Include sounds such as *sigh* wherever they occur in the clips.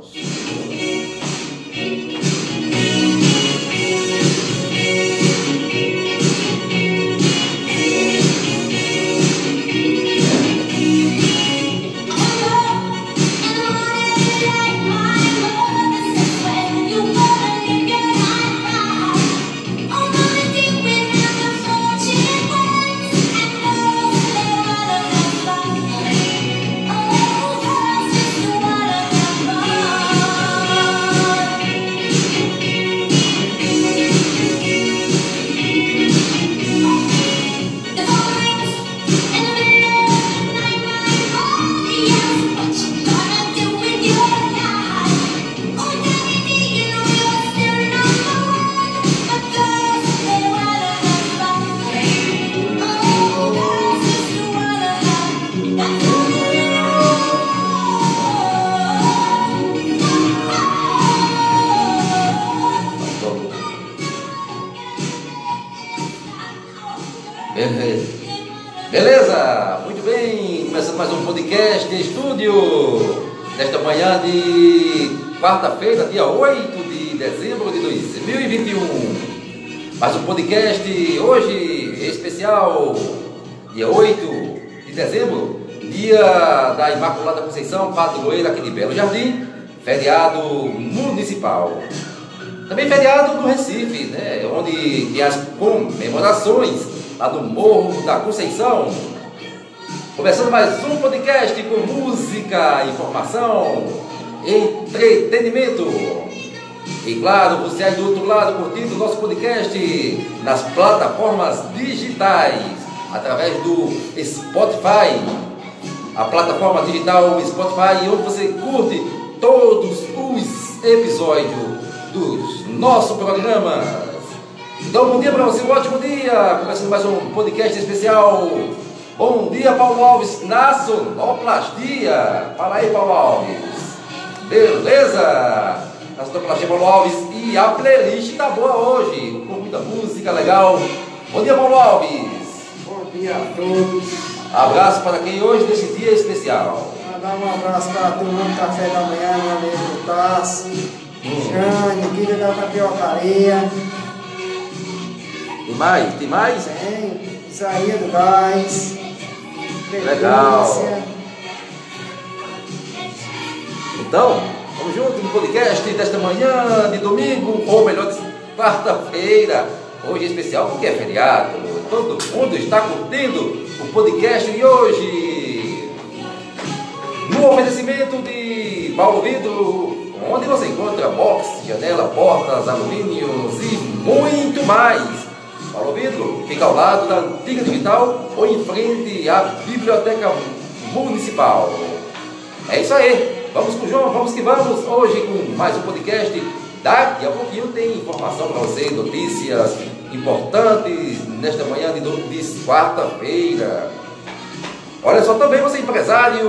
vamos. 2021. Mais um podcast hoje especial, dia 8 de dezembro, dia da Imaculada Conceição, padroeira aqui de Belo Jardim, feriado municipal. Também feriado no Recife, né, onde tem as comemorações lá do Morro da Conceição. Começando mais um podcast com música, informação, entretenimento. E claro, você aí do outro lado curtindo o nosso podcast nas plataformas digitais, através do Spotify, a plataforma digital Spotify, onde você curte todos os episódios dos nossos programas. Então, bom dia para você, um ótimo dia! Começando mais um podcast especial. Bom dia, Paulo Alves, na sonoplastia. Fala aí, Paulo Alves. Beleza? Na sonoplastia, Paulo Alves. E a playlist tá boa hoje, com muita música legal. Bom dia, Paulo Alves. Bom dia a todos. Abraço para quem hoje nesse dia especial. Mandar um abraço para a turma do café da manhã, meu amigo Tassi, Jane, Guida da Tapiocaria, Tem mais? Tem mais? tem Isaías do Gás, Legal. Então, vamos junto no podcast desta manhã de domingo, ou melhor, de quarta-feira. Hoje é especial porque é feriado. Todo mundo está curtindo o podcast de hoje. No oferecimento de Paulo Vidro, onde você encontra box, janela, portas, alumínios e muito mais. Paulo Vidro fica ao lado da antiga digital ou em frente à biblioteca municipal. É isso aí. Vamos com João, vamos que vamos. Hoje com mais um podcast. Daqui a pouquinho tem informação para você, notícias importantes nesta manhã de, de quarta-feira. Olha só, também você empresário,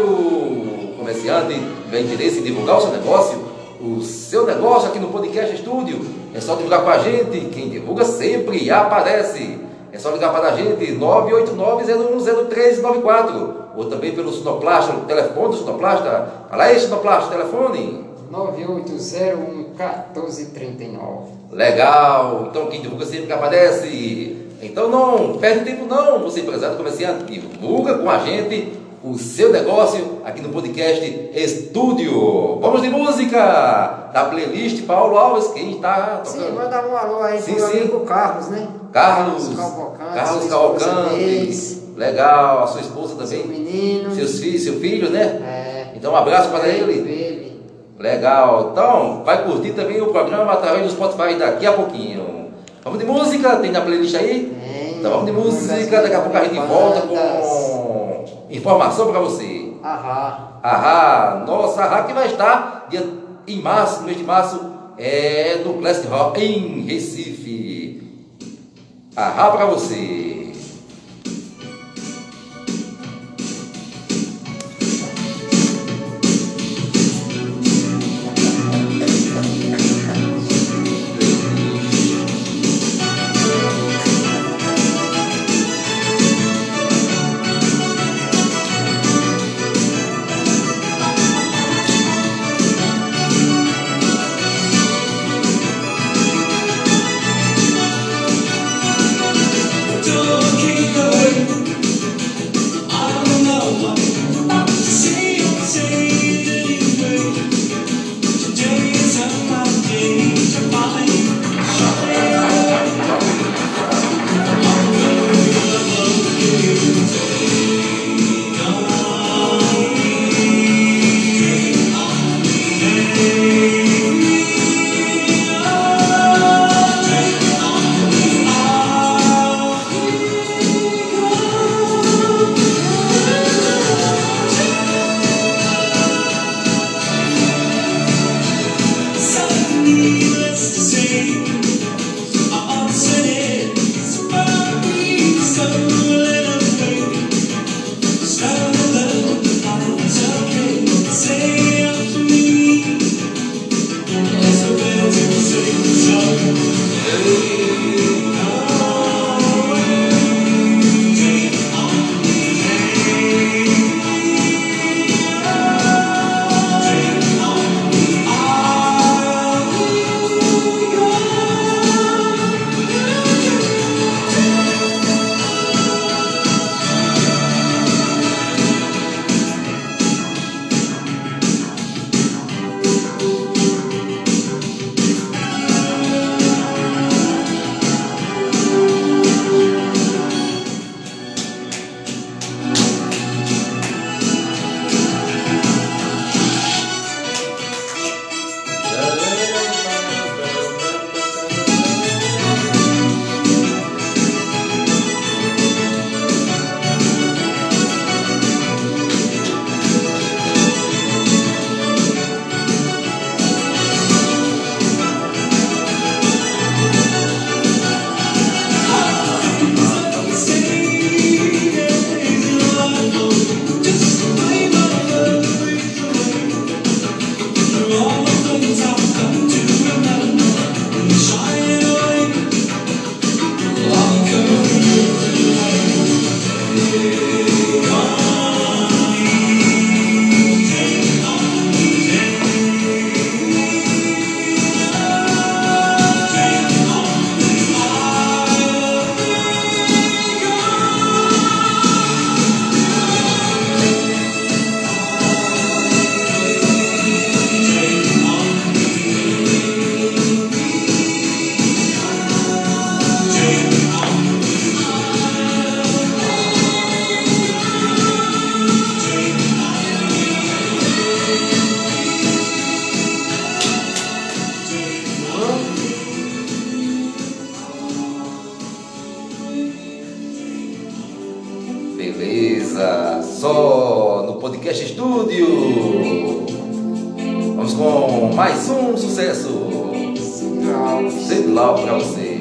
comerciante, tem interesse em divulgar o seu negócio, o seu negócio aqui no Podcast Estúdio. É só divulgar com a gente, quem divulga sempre aparece. Só ligar para a gente, 989-010394. Ou também pelo Sonoplasta, o telefone do Sonoplasta. Fala aí, Sonoplasta, telefone. 9801-1439. Legal, então quem divulga sempre aparece. Então não perde tempo não, você empresário comerciante, divulga com a gente o seu negócio aqui no podcast Estúdio. Vamos de música da playlist Paulo Alves, quem está Sim, tocando? manda um alô aí Sim, pro sim. amigo Carlos, né? Carlos, Cavalcante, Carlos Inês, legal, a sua esposa Seu também, menino. seus filhos, seu filho, né? É. Então um abraço para ele. Baby. Legal, então vai curtir também o programa através do Spotify daqui a pouquinho. Vamos de música? Tem na playlist aí? Tem. Então vamos de música, daqui a pouco a gente volta com informação para você. Ahá. Ahá, nossa, Ahá que vai estar dia, em março, no mês de março, é no Classic Rock em Recife. Ahá para você. só no Podcast Estúdio. Vamos com mais um sucesso. Sei lá pra você.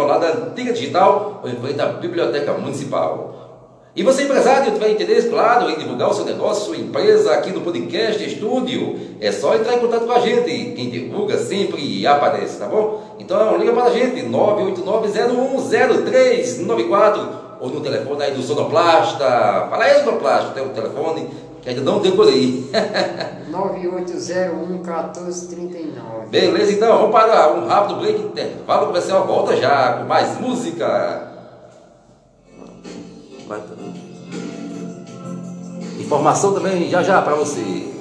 Ao lado da antiga digital, onde foi da Biblioteca Municipal. E você, empresário, tiver interesse, claro, em divulgar o seu negócio, sua empresa aqui no podcast Estúdio, é só entrar em contato com a gente. Quem divulga sempre aparece, tá bom? Então liga para a gente, 989-010394 ou no telefone aí do Sonoplasta. Fala aí, Sonoplasta, tem o telefone que ainda não decorei. *laughs* 9801-1439. Beleza, então, vamos para um rápido break intervalo comercial. Volta já com mais música. Também. Informação também já já para você.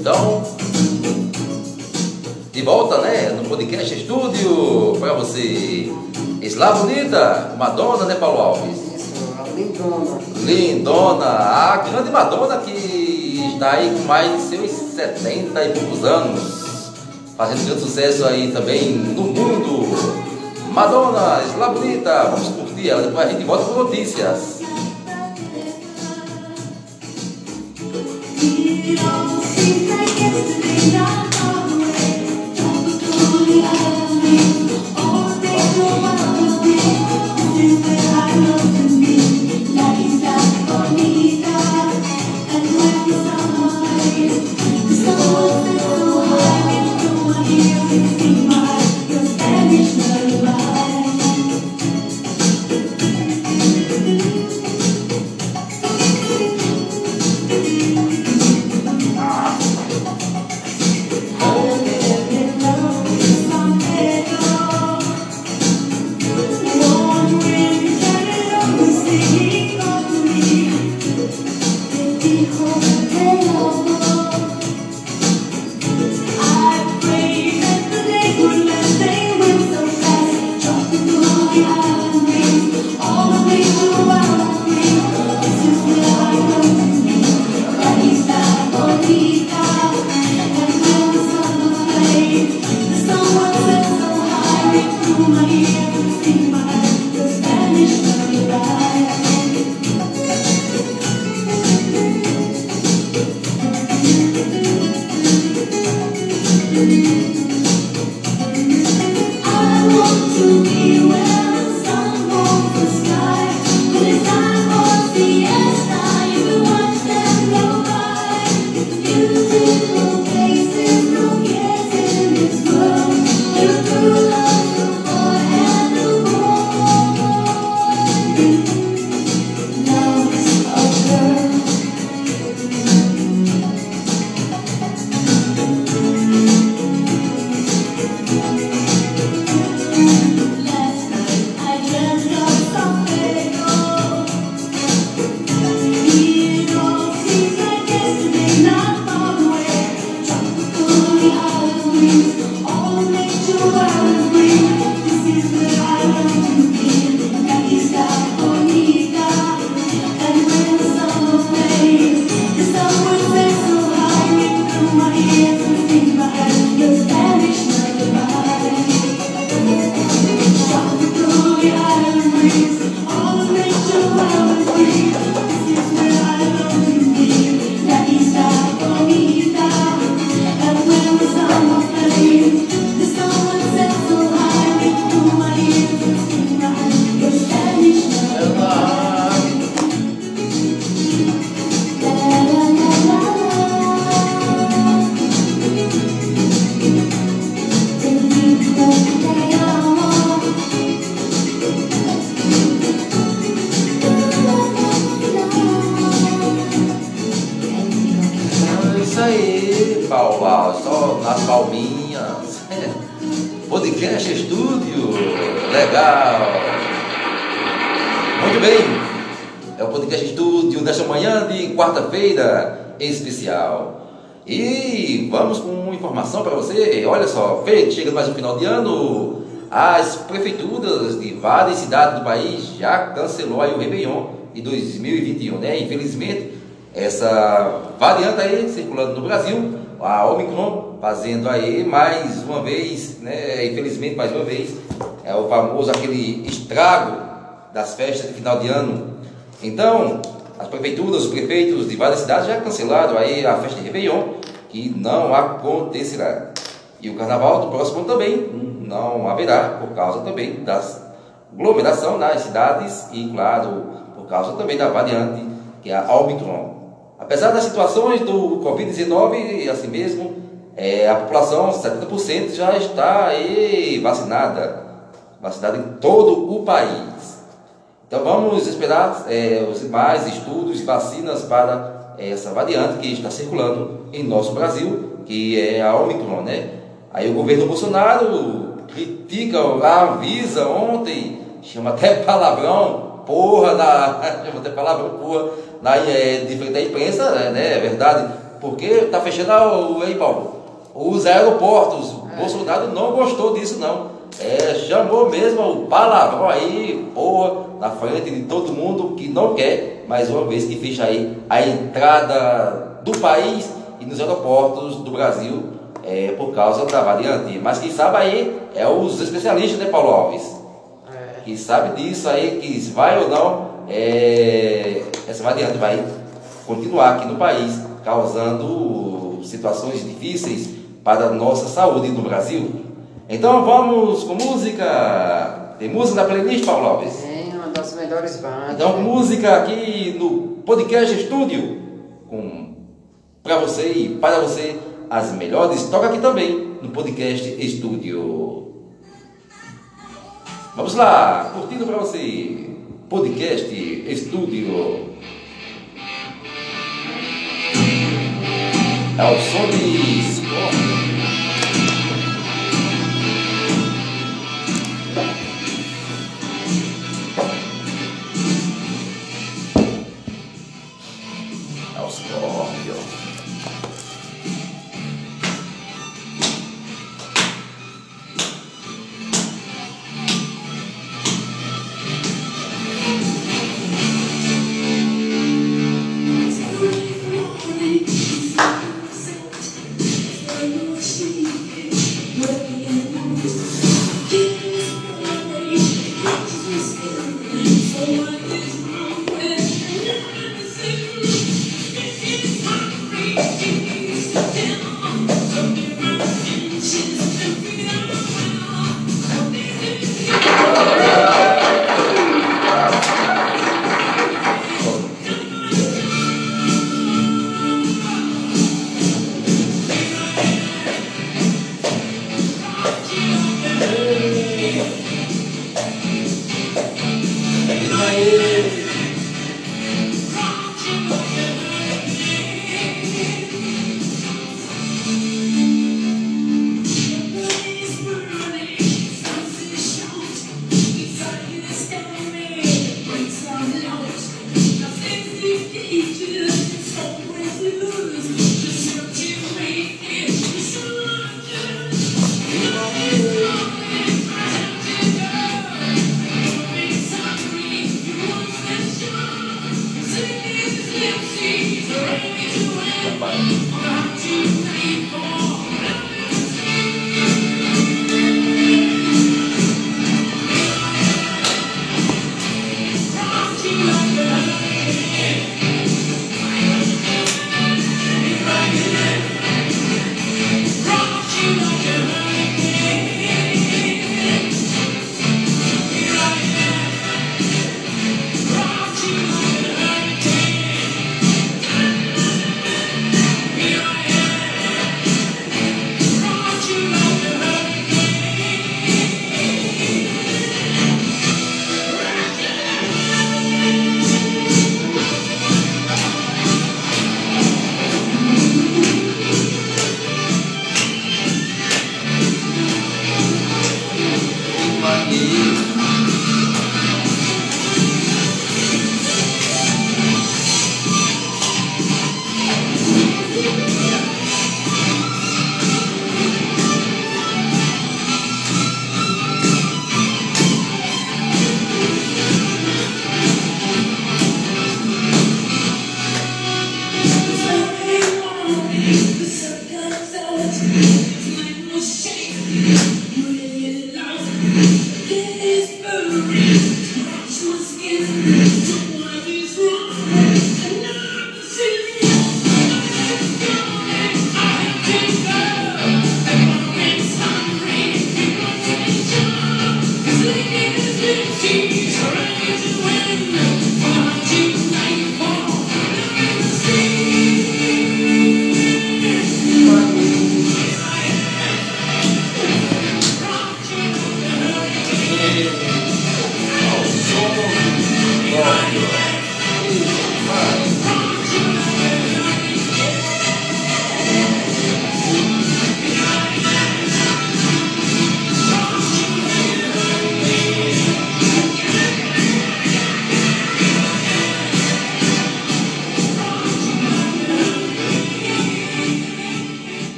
Então, de volta, né, no podcast estúdio para você. Isla Bonita, Madonna, né, Paulo Alves? Lindona. Lindona, a grande Madonna que está aí com mais de seus 70 e poucos anos, fazendo grande sucesso aí também no mundo. Madonna, Isla Bonita, vamos curtir ela, depois a gente volta com notícias. All day long, I'll be, aí, Paulo Alves, só nas palminhas. Podcast Estúdio, legal. Muito bem, é o Podcast Estúdio desta manhã de quarta-feira especial. E vamos com uma informação para você. Olha só, feito, chega mais um final de ano. As prefeituras de várias cidades do país já cancelou o Réveillon de 2021, né? Infelizmente, essa variante aí circulando no Brasil a Omicron fazendo aí mais uma vez, né, infelizmente mais uma vez, é o famoso aquele estrago das festas de final de ano. Então, as prefeituras, os prefeitos de várias cidades já cancelaram aí a festa de Réveillon, que não acontecerá. E o carnaval do próximo ano também não haverá, por causa também das aglomeração nas cidades e, claro, por causa também da variante, que é a Omicron. Apesar das situações do Covid-19, assim mesmo, é, a população, 70% já está aí vacinada, vacinada em todo o país. Então vamos esperar é, os mais estudos e vacinas para essa variante que está circulando em nosso Brasil, que é a Omicron, né? Aí o governo Bolsonaro critica, avisa ontem, chama até palavrão, porra, na, *laughs* chama até palavrão, porra, na, é, de frente à imprensa, né? É verdade, porque está fechando o, aí, Paulo, os aeroportos. É. Bolsonaro não gostou disso, não. É, chamou mesmo o palavrão aí, porra, na frente de todo mundo que não quer, mais uma vez que fecha aí a entrada do país e nos aeroportos do Brasil é, por causa da variante. Mas quem sabe aí é os especialistas, né, Paulo Alves? É. que sabe disso aí, que vai ou não, é, essa variante vai continuar aqui no país, causando situações difíceis para a nossa saúde no Brasil. Então vamos com música. Tem música na playlist, Paulo Alves? Tem uma das melhores bandas. Então música aqui no Podcast Estúdio, com para você e para você as melhores. Toca aqui também no Podcast Estúdio. Vamos lá, curtindo para você. Podcast Estúdio. É o som de Scorpion. É o Scorpion. Eita,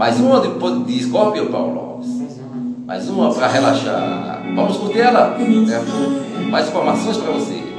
mais uma de, de Scorpion, Paulo. Mais uma para relaxar. Vamos curtir ela. É, mais informações para você.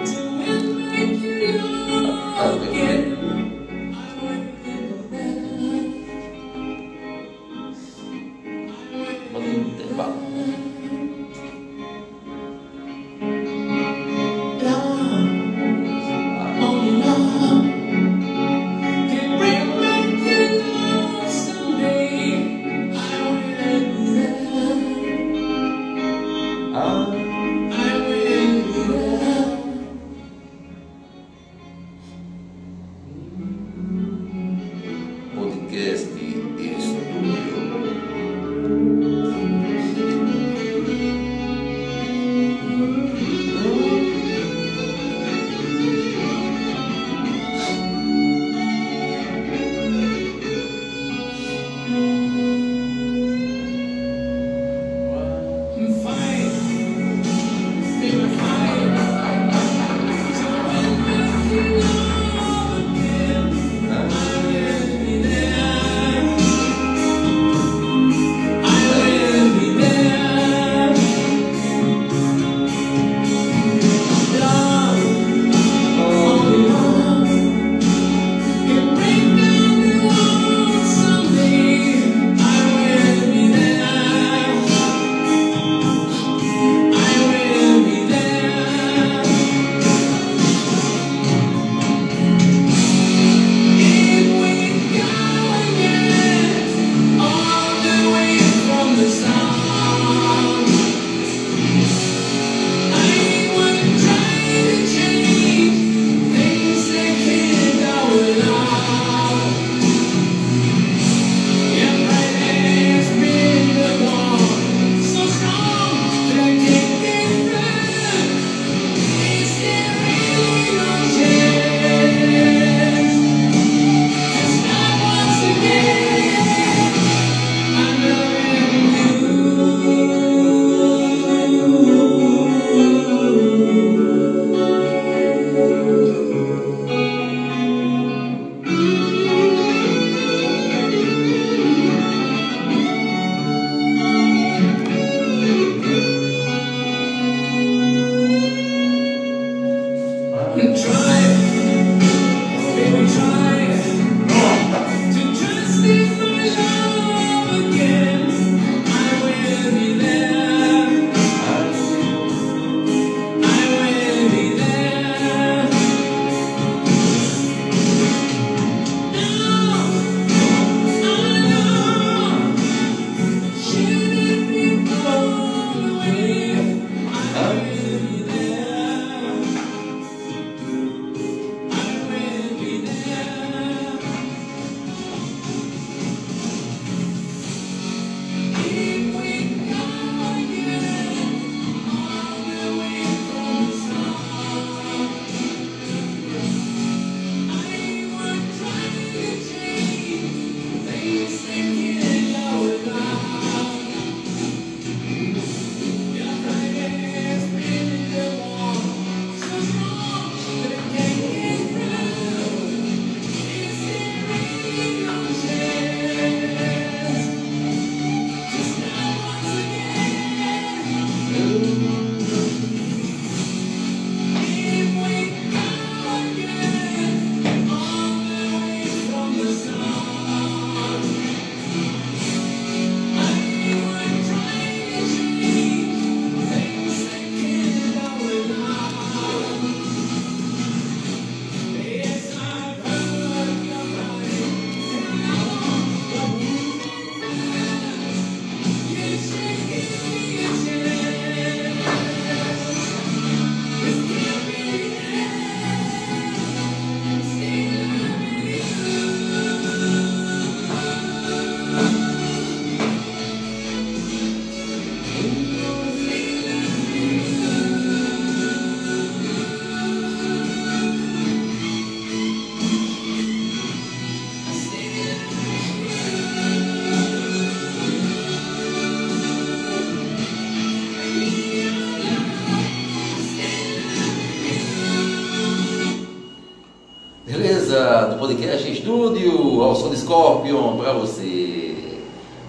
Scorpion para você.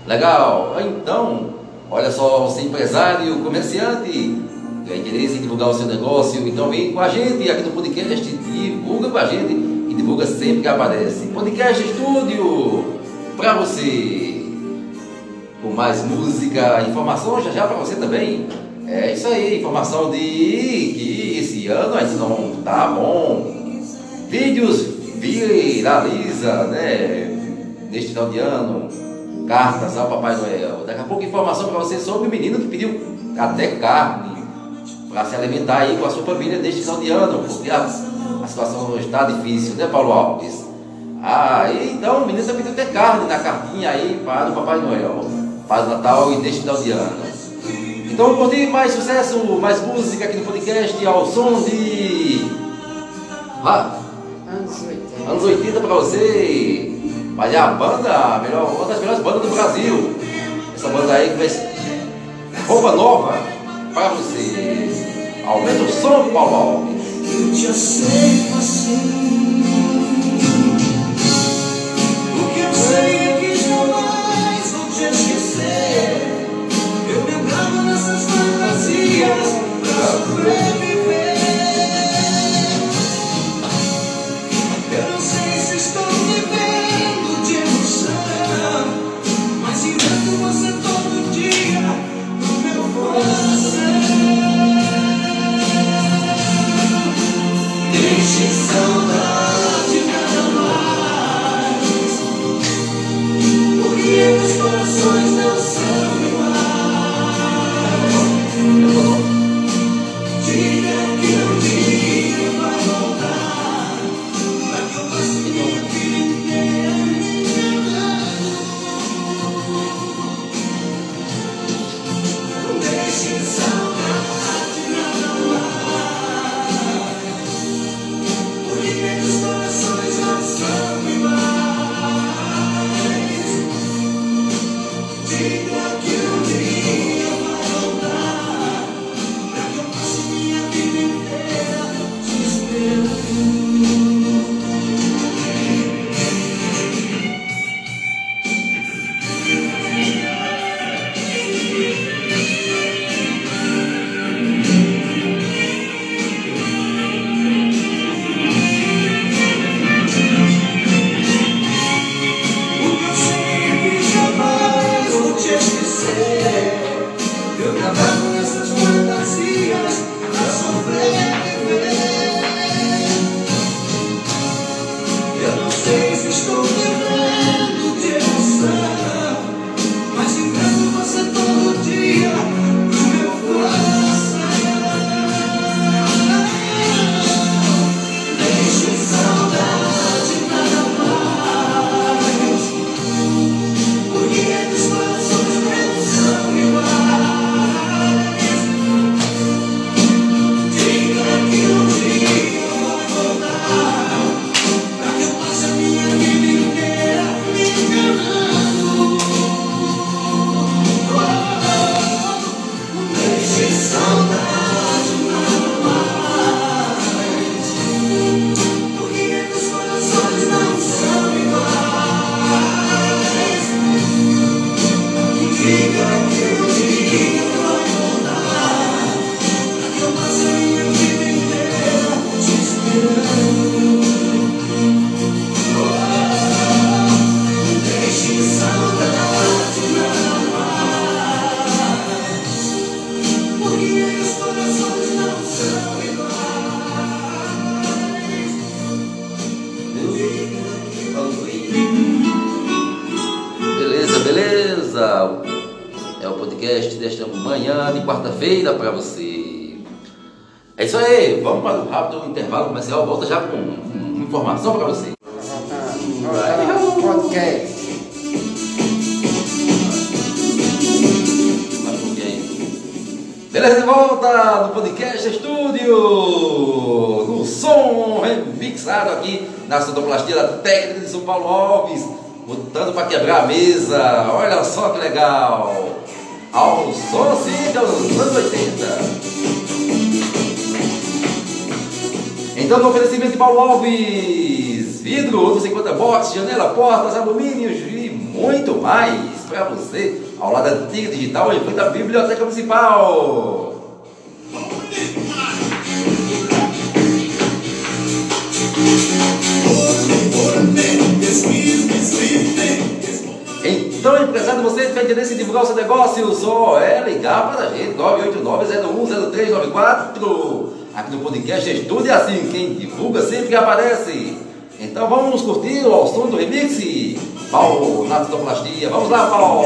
Legal? Então, olha só, você empresário, comerciante, tem interesse em divulgar o seu negócio, então vem com a gente aqui no podcast, divulga com a gente e divulga sempre que aparece. Podcast Estúdio para você. Com mais música, informação já já para você também. É isso aí, informação de que esse ano ainda não tá bom. Vídeos viraliza, né? Neste final de ano, cartas ao Papai Noel. Daqui a pouco informação para você sobre o menino que pediu até carne para se alimentar aí com a sua família neste final de ano, porque a, a situação está difícil, né, Paulo Alves? Ah, então o menino está pedindo até carne na cartinha aí para o Papai Noel, para o Natal e neste final de ano. Então curtir mais sucesso, mais música aqui no podcast ao som de. Anos 80. anos 80 para você. Mas é a banda, melhor, uma das melhores bandas do Brasil. Essa banda aí que vai roupa nova para você. Aumenta o som, Paulo Alves. Eu te aceito assim. Beleza, de volta no podcast estúdio, no som remixado aqui na sonoplastia da técnica de São Paulo Alves, botando para quebrar a mesa. Olha só que legal! Ao som sim dos anos 80. Então, no oferecimento de Paulo Alves, vidro, onde você encontra box, janela, portas, alumínios e muito mais para você ao lado da antiga digital em frente à Biblioteca Municipal. Então, empresário, você tem interesse em divulgar o seu negócio, só é ligar para a gente, 989-010394. Aqui no podcast Estude Assim, quem divulga sempre aparece. Então vamos curtir o som do remix. Paulo, na. Vamos lá, Paulo.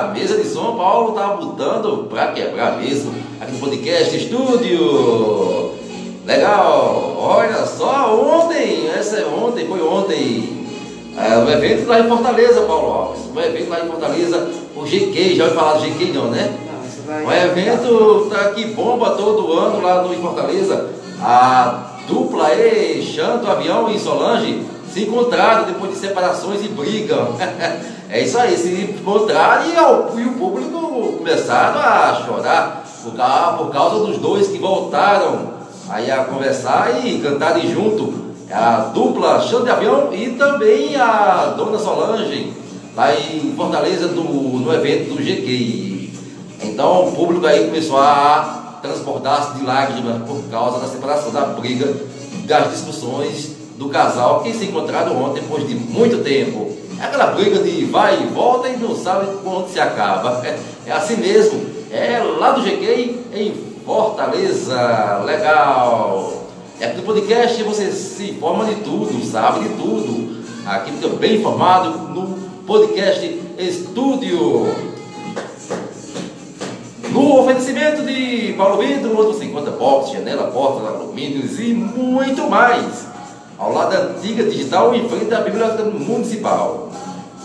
Na mesa de som, Paulo tá botando pra quebrar mesmo aqui no podcast estúdio. Legal, olha só, ontem, essa é ontem, foi ontem, é, um evento lá em Fortaleza, Paulo Alves. Um evento lá em Fortaleza, o GQ, já ouviu falar do GQ não, né? Não, Um evento tá, que bomba todo ano lá no, em Fortaleza. A dupla E, Xanto, Avião e Solange se encontraram depois de separações e brigam. *laughs* é isso aí, se encontraram e, ao- e o público começaram a chorar por, ca- por causa dos dois que voltaram aí a conversar e cantarem junto. A dupla Xanto de Avião e também a Dona Solange, lá em Fortaleza, do, no evento do GQ. Então o público aí começou a transportar-se de lágrimas por causa da separação, da briga, das discussões do casal que se encontraram ontem depois de muito tempo. É aquela briga de vai e volta e não sabe quando se acaba. É assim mesmo. É lá do GQ em Fortaleza. Legal. É aqui no podcast você se informa de tudo, sabe de tudo. Aqui fica bem informado no podcast Estúdio. No oferecimento de Paulo Vidro, você encontra box, janela, portas, alumínios e muito mais. Ao lado da antiga digital, em frente à Biblioteca Municipal.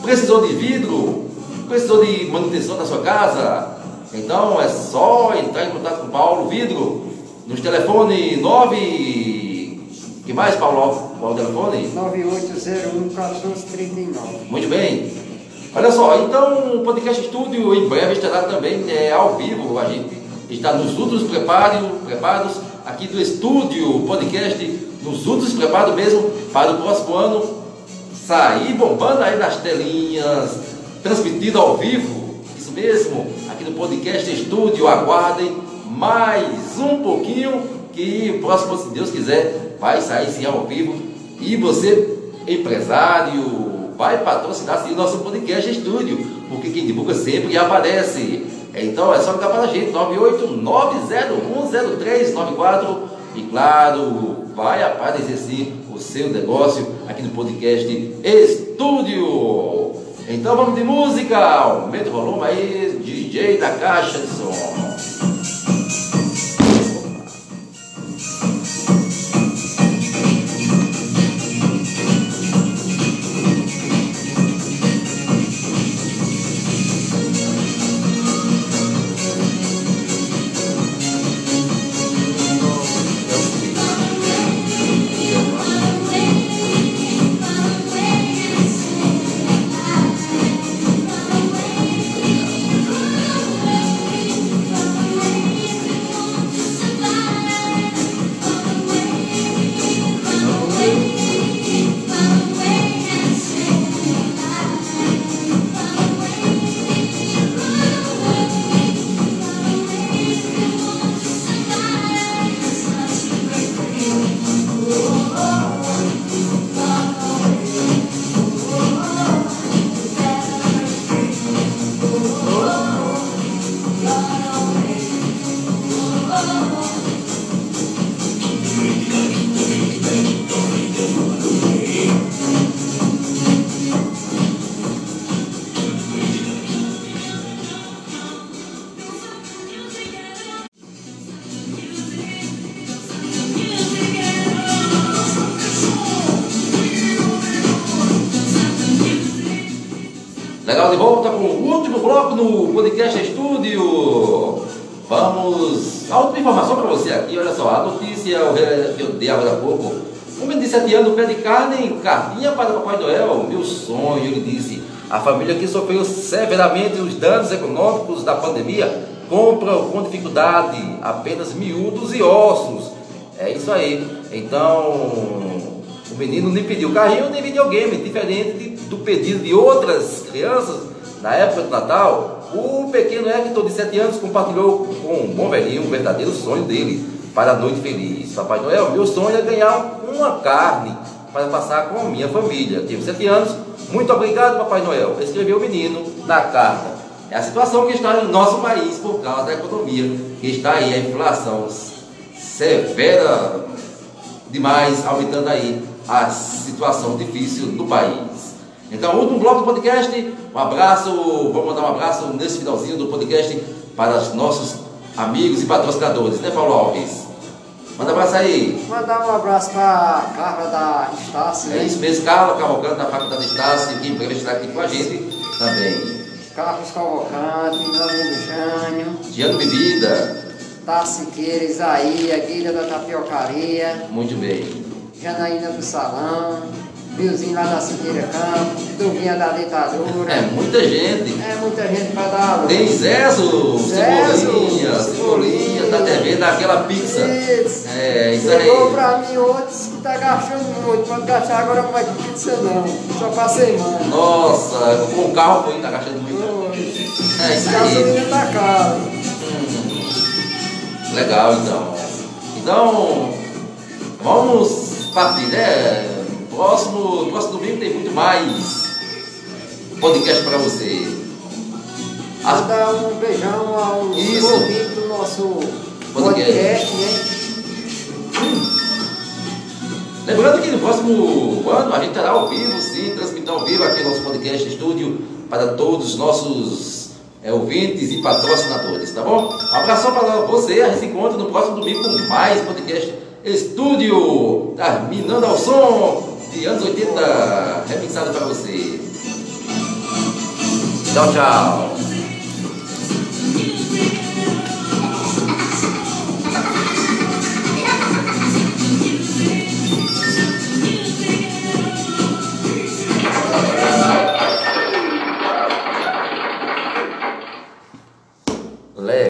Precisou de vidro? Precisou de manutenção da sua casa? Então é só entrar em contato com o Paulo Vidro nos telefones 9. que mais, Paulo? Qual o telefone? 9801-1439. Muito bem. Olha só, então o Podcast Estúdio em breve estará também é, ao vivo. A gente está nos últimos preparos, preparos aqui do estúdio podcast, nos últimos preparos mesmo para o próximo ano sair bombando aí nas telinhas, transmitido ao vivo. Isso mesmo, aqui no Podcast Estúdio. Aguardem mais um pouquinho que o próximo, se Deus quiser, vai sair sim ao vivo. E você, empresário, vai patrocinar sim o nosso podcast estúdio, porque quem divulga sempre aparece. Então é só ligar para a gente, 989010394 e claro, vai aparecer sim o seu negócio aqui no podcast Estúdio. Então vamos de música, aumenta o volume aí, DJ da caixa de som. Podcast Estúdio. Vamos. A última informação para você aqui, olha só, a notícia que eu dei agora há pouco. Um menino de 7 anos pede carne, cartinha para Papai Noel. Meu sonho, ele disse. A família que sofreu severamente os danos econômicos da pandemia compra com dificuldade apenas miúdos e ossos. É isso aí. Então, o menino nem pediu carrinho nem videogame, diferente do pedido de outras crianças na época do Natal. O pequeno Hector, de 7 anos, compartilhou com o bom velhinho o verdadeiro sonho dele para a noite feliz. Papai Noel, meu sonho é ganhar uma carne para passar com a minha família. Tenho 7 anos. Muito obrigado, Papai Noel. Escreveu o menino na carta. É a situação que está no nosso país por causa da economia, que está aí a inflação severa demais, aumentando aí a situação difícil do país. Então, último bloco do podcast. Um abraço, vamos mandar um abraço nesse finalzinho do podcast para os nossos amigos e patrocinadores, né, Paulo Alves? Manda um abraço aí. Mandar um abraço para Carla da Estácio, É né? isso mesmo, Carla Cavalcante da Faculdade de Estácio, que em breve estará aqui com a gente também. Carlos Cavalcante, meu amigo Jânio, Giano Bebida, Tá Siqueira, Isaías, Guilha da Tapiocaria, muito bem. Janaína do Salão, Biozinho lá da Siqueira Campo, Duvinha da Ditadura. É muita gente. É muita gente para dar alô. Tem Zezo, Cebolinha, Cebolinha, tá devendo aquela pizza. Isso. É, isso Chegou aí. pra mim outro disse que tá gastando muito, pode gastar agora não vai de pizza não, só pra semana. Nossa, com o carro foi, tá gastando muito. É isso aí. Gasolina tá cara. Legal, então. Então, vamos partir, né? Próximo, próximo domingo tem muito mais podcast para você. As- Mandar um beijão aos Isso. ouvintes do nosso Podcast. né? Lembrando que no próximo ano a gente terá ao vivo, sim, transmitindo ao vivo aqui no nosso podcast estúdio para todos os nossos é, ouvintes e patrocinadores, tá bom? Um abração para você, a gente se encontra no próximo domingo com mais podcast Estúdio, terminando ao som de anos 80 repensado é para você. Tchau, tchau.